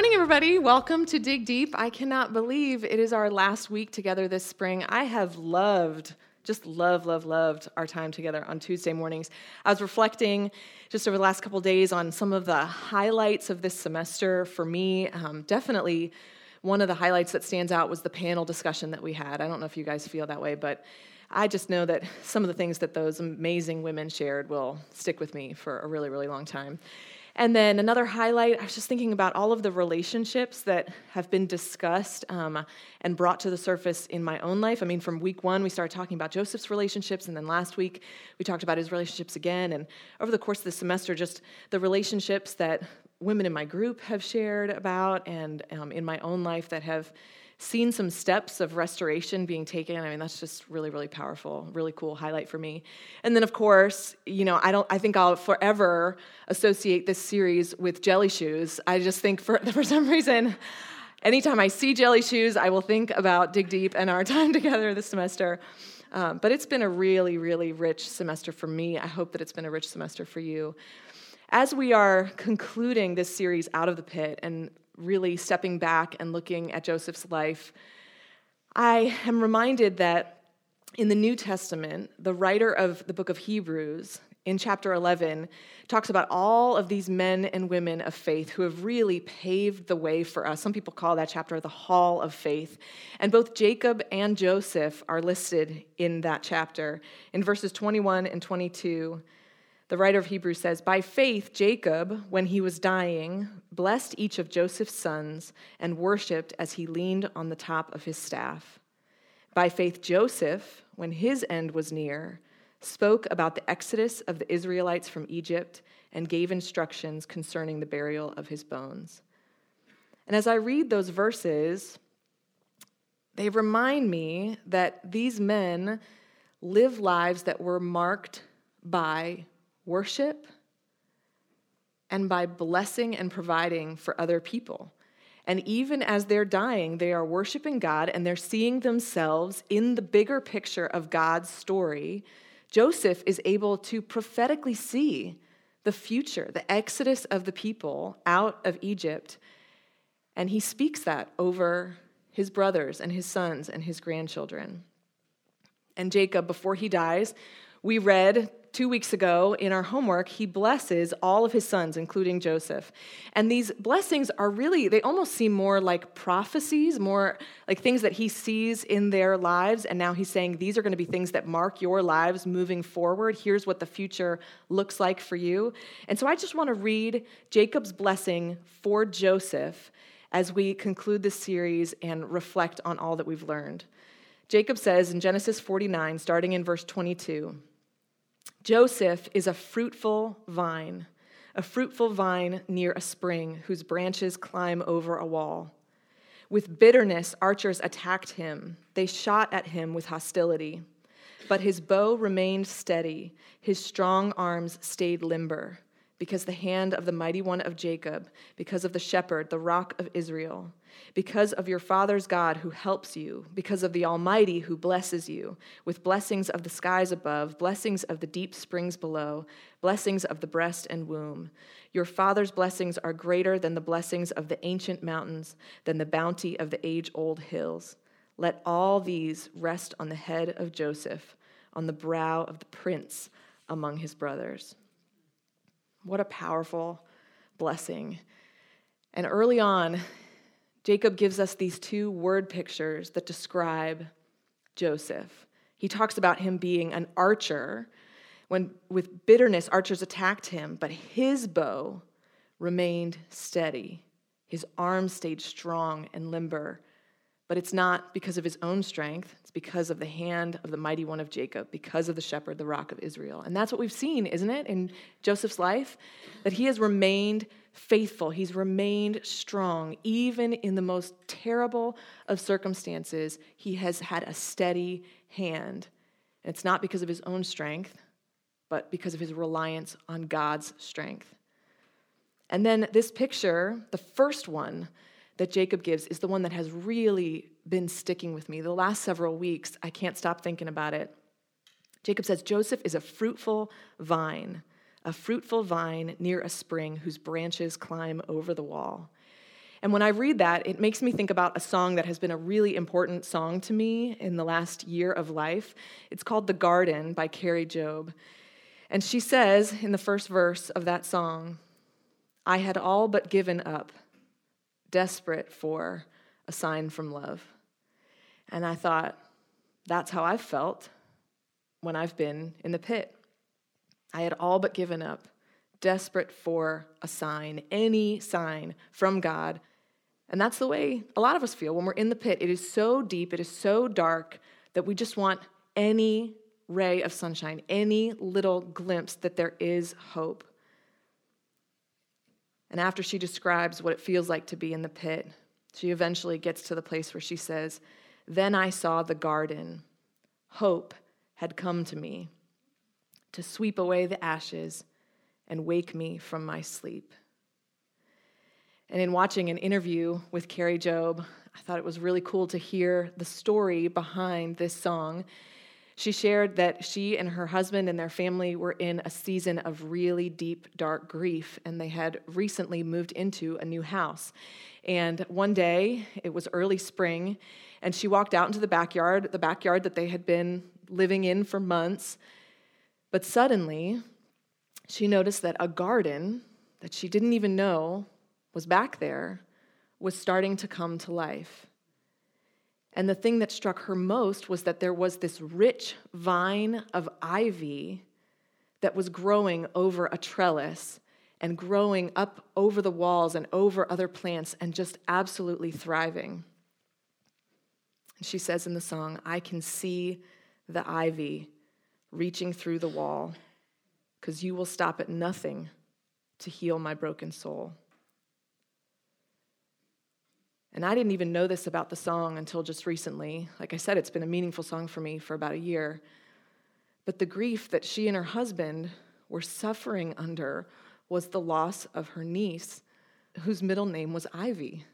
morning, everybody. Welcome to Dig Deep. I cannot believe it is our last week together this spring. I have loved, just love, love, loved our time together on Tuesday mornings. I was reflecting just over the last couple days on some of the highlights of this semester for me. Um, definitely one of the highlights that stands out was the panel discussion that we had. I don't know if you guys feel that way, but I just know that some of the things that those amazing women shared will stick with me for a really, really long time. And then another highlight, I was just thinking about all of the relationships that have been discussed um, and brought to the surface in my own life. I mean, from week one, we started talking about Joseph's relationships, and then last week, we talked about his relationships again. And over the course of the semester, just the relationships that women in my group have shared about and um, in my own life that have seen some steps of restoration being taken. I mean, that's just really, really powerful, really cool highlight for me. And then, of course, you know, I don't. I think I'll forever associate this series with jelly shoes. I just think for for some reason. Anytime I see jelly shoes, I will think about Dig Deep and our time together this semester. Um, but it's been a really, really rich semester for me. I hope that it's been a rich semester for you. As we are concluding this series out of the pit and really stepping back and looking at Joseph's life, I am reminded that in the New Testament, the writer of the book of Hebrews, in chapter 11, talks about all of these men and women of faith who have really paved the way for us. Some people call that chapter the Hall of Faith. And both Jacob and Joseph are listed in that chapter. In verses 21 and 22, the writer of Hebrews says, By faith, Jacob, when he was dying, blessed each of Joseph's sons and worshiped as he leaned on the top of his staff. By faith, Joseph, when his end was near, spoke about the exodus of the Israelites from Egypt and gave instructions concerning the burial of his bones. And as I read those verses, they remind me that these men live lives that were marked by worship and by blessing and providing for other people. And even as they're dying, they are worshiping God and they're seeing themselves in the bigger picture of God's story. Joseph is able to prophetically see the future, the exodus of the people out of Egypt. And he speaks that over his brothers and his sons and his grandchildren. And Jacob, before he dies, we read two weeks ago in our homework, he blesses all of his sons, including Joseph. And these blessings are really, they almost seem more like prophecies, more like things that he sees in their lives. And now he's saying, these are going to be things that mark your lives moving forward. Here's what the future looks like for you. And so I just want to read Jacob's blessing for Joseph as we conclude this series and reflect on all that we've learned. Jacob says in Genesis 49, starting in verse 22, Joseph is a fruitful vine, a fruitful vine near a spring whose branches climb over a wall. With bitterness, archers attacked him. They shot at him with hostility. But his bow remained steady, his strong arms stayed limber, because the hand of the mighty one of Jacob, because of the shepherd, the rock of Israel, because of your father's God who helps you, because of the Almighty who blesses you, with blessings of the skies above, blessings of the deep springs below, blessings of the breast and womb. Your father's blessings are greater than the blessings of the ancient mountains, than the bounty of the age old hills. Let all these rest on the head of Joseph, on the brow of the prince among his brothers. What a powerful blessing. And early on, Jacob gives us these two word pictures that describe Joseph. He talks about him being an archer. When with bitterness, archers attacked him, but his bow remained steady. His arms stayed strong and limber. But it's not because of his own strength, it's because of the hand of the mighty one of Jacob, because of the shepherd, the rock of Israel. And that's what we've seen, isn't it, in Joseph's life? That he has remained faithful, he's remained strong. Even in the most terrible of circumstances, he has had a steady hand. And it's not because of his own strength, but because of his reliance on God's strength. And then this picture, the first one, that Jacob gives is the one that has really been sticking with me. The last several weeks, I can't stop thinking about it. Jacob says Joseph is a fruitful vine, a fruitful vine near a spring whose branches climb over the wall. And when I read that, it makes me think about a song that has been a really important song to me in the last year of life. It's called The Garden by Kari Jobe. And she says in the first verse of that song, I had all but given up, desperate for a sign from love. And I thought, that's how I've felt when I've been in the pit. I had all but given up, desperate for a sign, any sign from God. And that's the way a lot of us feel when we're in the pit. It is so deep, it is so dark that we just want any ray of sunshine, any little glimpse that there is hope. And after she describes what it feels like to be in the pit, she eventually gets to the place where she says, Then I saw the garden. Hope had come to me to sweep away the ashes and wake me from my sleep. And in watching an interview with Kari Jobe, I thought it was really cool to hear the story behind this song she shared that she and her husband and their family were in a season of really deep, dark grief, and they had recently moved into a new house. And one day, it was early spring, and she walked out into the backyard, the backyard that they had been living in for months. But suddenly, she noticed that a garden that she didn't even know was back there was starting to come to life. And the thing that struck her most was that there was this rich vine of ivy that was growing over a trellis and growing up over the walls and over other plants and just absolutely thriving. And she says in the song, I can see the ivy reaching through the wall because you will stop at nothing to heal my broken soul. And I didn't even know this about the song until just recently. Like I said, it's been a meaningful song for me for about a year. But the grief that she and her husband were suffering under was the loss of her niece, whose middle name was Ivy.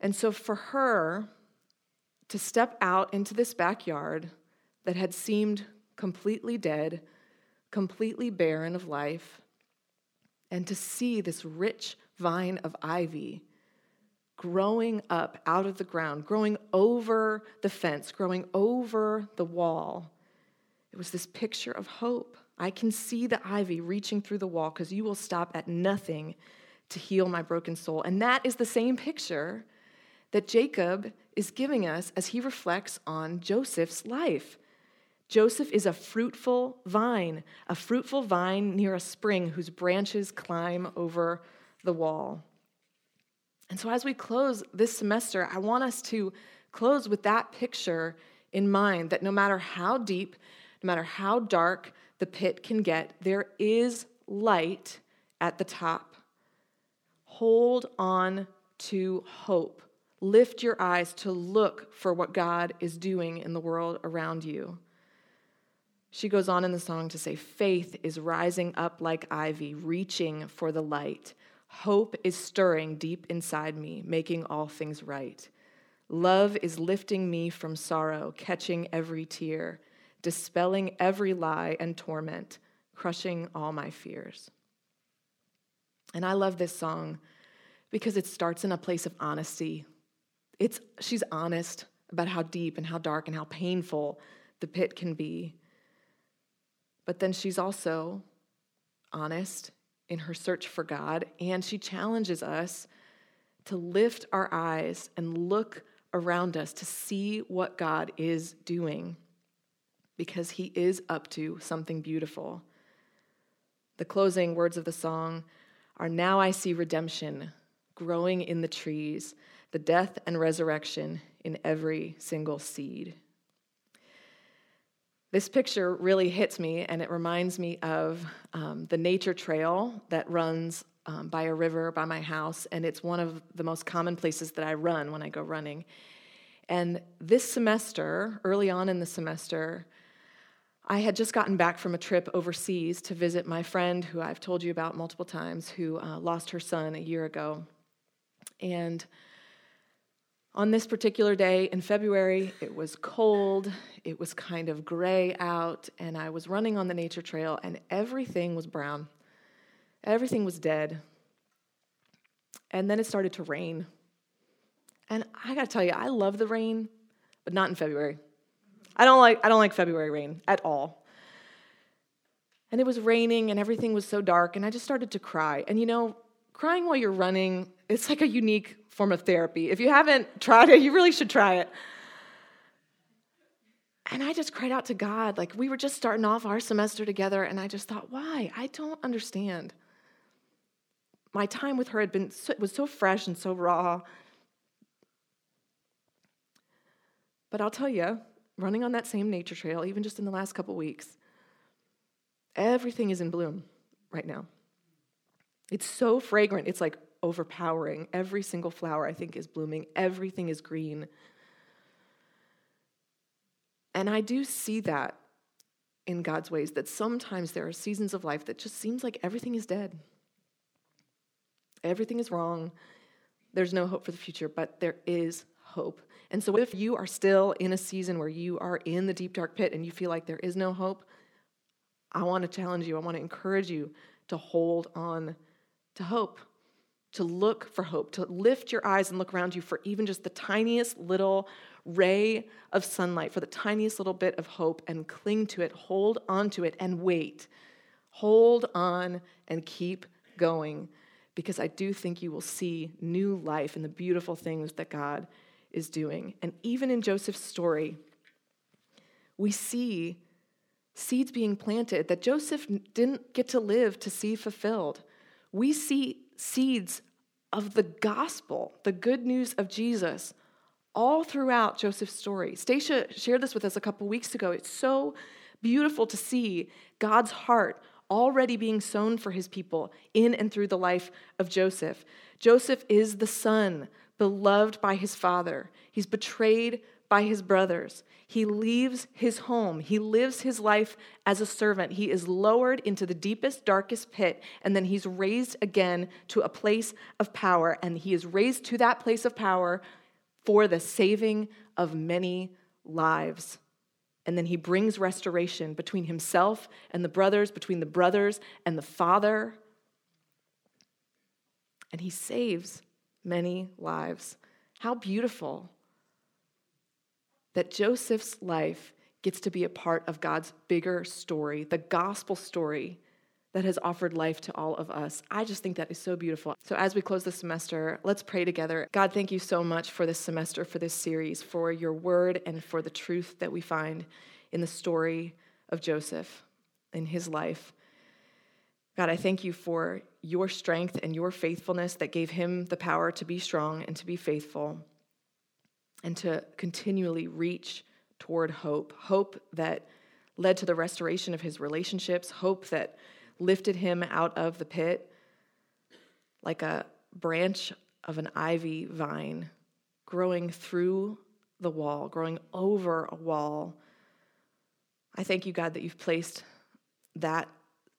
And so for her to step out into this backyard that had seemed completely dead, completely barren of life, and to see this rich vine of ivy growing up out of the ground, growing over the fence, growing over the wall. It was this picture of hope. I can see the ivy reaching through the wall because you will stop at nothing to heal my broken soul. And that is the same picture that Jacob is giving us as he reflects on Joseph's life. Joseph is a fruitful vine, a fruitful vine near a spring whose branches climb over the wall. And so, as we close this semester, I want us to close with that picture in mind that no matter how deep, no matter how dark the pit can get, there is light at the top. Hold on to hope. Lift your eyes to look for what God is doing in the world around you. She goes on in the song to say, Faith is rising up like ivy, reaching for the light. Hope is stirring deep inside me, making all things right. Love is lifting me from sorrow, catching every tear, dispelling every lie and torment, crushing all my fears. And I love this song because it starts in a place of honesty. It's, she's honest about how deep and how dark and how painful the pit can be. But then she's also honest in her search for God, and she challenges us to lift our eyes and look around us to see what God is doing because he is up to something beautiful. The closing words of the song are Now I see redemption growing in the trees, the death and resurrection in every single seed. This picture really hits me, and it reminds me of um, the nature trail that runs um, by a river by my house, and it's one of the most common places that I run when I go running. And this semester, early on in the semester, I had just gotten back from a trip overseas to visit my friend who I've told you about multiple times, who uh, lost her son a year ago. And on this particular day in February, it was cold, it was kind of gray out, and I was running on the nature trail, and everything was brown. Everything was dead. And then it started to rain. And I got to tell you, I love the rain, but not in February. I don't like I don't like February rain at all. And it was raining and everything was so dark and I just started to cry. And you know, crying while you're running, it's like a unique form of therapy. If you haven't tried it, you really should try it. And I just cried out to God. Like we were just starting off our semester together, and I just thought, why? I don't understand. My time with her had been was so fresh and so raw. But I'll tell you, running on that same nature trail, even just in the last couple weeks, everything is in bloom right now. It's so fragrant. It's like overpowering. Every single flower, I think, is blooming. Everything is green. And I do see that in God's ways, that sometimes there are seasons of life that just seems like everything is dead. Everything is wrong. There's no hope for the future, but there is hope. And so, if you are still in a season where you are in the deep, dark pit and you feel like there is no hope, I want to challenge you, I want to encourage you to hold on to hope, to look for hope, to lift your eyes and look around you for even just the tiniest little ray of sunlight, for the tiniest little bit of hope, and cling to it, hold on to it, and wait. Hold on and keep going because I do think you will see new life and the beautiful things that God is doing. And even in Joseph's story, we see seeds being planted that Joseph didn't get to live to see fulfilled. We see seeds of the gospel, the good news of Jesus, all throughout Joseph's story. Stacia shared this with us a couple weeks ago. It's so beautiful to see God's heart already being sown for his people in and through the life of Joseph. Joseph is the son, beloved by his father. He's betrayed by his brothers. He leaves his home. He lives his life as a servant. He is lowered into the deepest, darkest pit, and then he's raised again to a place of power. And he is raised to that place of power for the saving of many lives. And then he brings restoration between himself and the brothers, between the brothers and the father. And he saves many lives. How beautiful that Joseph's life gets to be a part of God's bigger story, the gospel story that has offered life to all of us. I just think that is so beautiful. So, as we close the semester, let's pray together. God, thank you so much for this semester, for this series, for your word, and for the truth that we find in the story of Joseph in his life. God, I thank you for your strength and your faithfulness that gave him the power to be strong and to be faithful and to continually reach toward hope. Hope that led to the restoration of his relationships, hope that lifted him out of the pit like a branch of an ivy vine growing through the wall, growing over a wall. I thank you, God, that you've placed that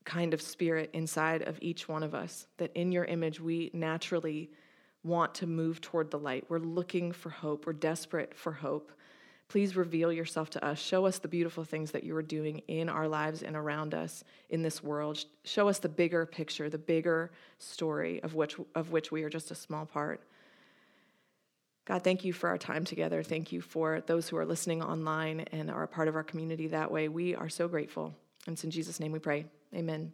kind of spirit inside of each one of us, that in your image we naturally want to move toward the light. We're looking for hope, we're desperate for hope. Please reveal yourself to us. Show us the beautiful things that you are doing in our lives and around us in this world. Show us the bigger picture, the bigger story of which, of which we are just a small part. God, thank you for our time together. Thank you for those who are listening online and are a part of our community that way. We are so grateful. And it's in Jesus' name we pray. Amen.